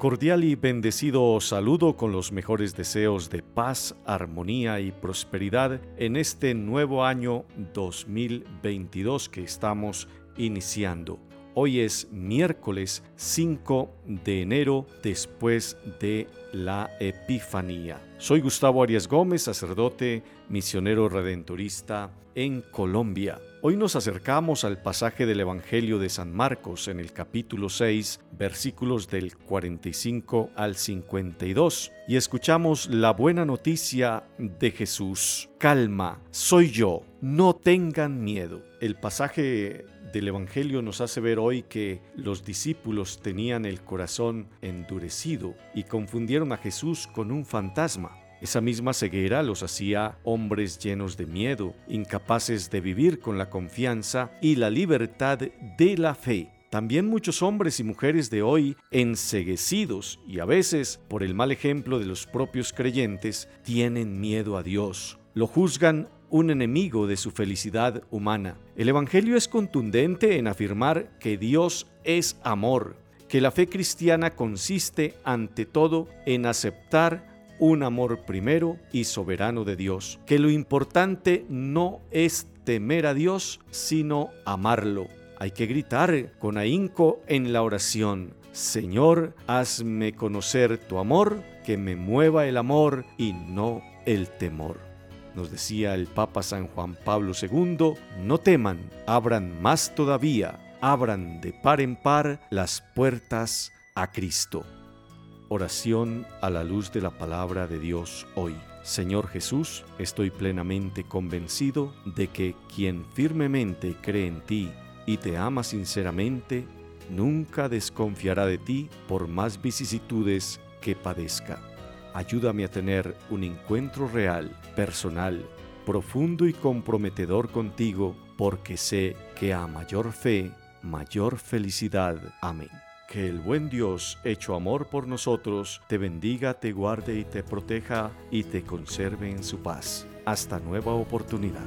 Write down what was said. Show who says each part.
Speaker 1: Cordial y bendecido saludo con los mejores deseos de paz, armonía y prosperidad en este nuevo año 2022 que estamos iniciando. Hoy es miércoles 5 de enero después de la Epifanía. Soy Gustavo Arias Gómez, sacerdote misionero redentorista en Colombia. Hoy nos acercamos al pasaje del Evangelio de San Marcos en el capítulo 6, versículos del 45 al 52, y escuchamos la buena noticia de Jesús. Calma, soy yo, no tengan miedo. El pasaje del Evangelio nos hace ver hoy que los discípulos tenían el corazón endurecido y confundieron a Jesús con un fantasma. Esa misma ceguera los hacía hombres llenos de miedo, incapaces de vivir con la confianza y la libertad de la fe. También muchos hombres y mujeres de hoy, enseguecidos y a veces por el mal ejemplo de los propios creyentes, tienen miedo a Dios. Lo juzgan un enemigo de su felicidad humana. El Evangelio es contundente en afirmar que Dios es amor, que la fe cristiana consiste ante todo en aceptar un amor primero y soberano de Dios, que lo importante no es temer a Dios, sino amarlo. Hay que gritar con ahínco en la oración, Señor, hazme conocer tu amor, que me mueva el amor y no el temor. Nos decía el Papa San Juan Pablo II, no teman, abran más todavía, abran de par en par las puertas a Cristo. Oración a la luz de la palabra de Dios hoy. Señor Jesús, estoy plenamente convencido de que quien firmemente cree en ti y te ama sinceramente, nunca desconfiará de ti por más vicisitudes que padezca. Ayúdame a tener un encuentro real, personal, profundo y comprometedor contigo, porque sé que a mayor fe, mayor felicidad. Amén. Que el buen Dios, hecho amor por nosotros, te bendiga, te guarde y te proteja y te conserve en su paz. Hasta nueva oportunidad.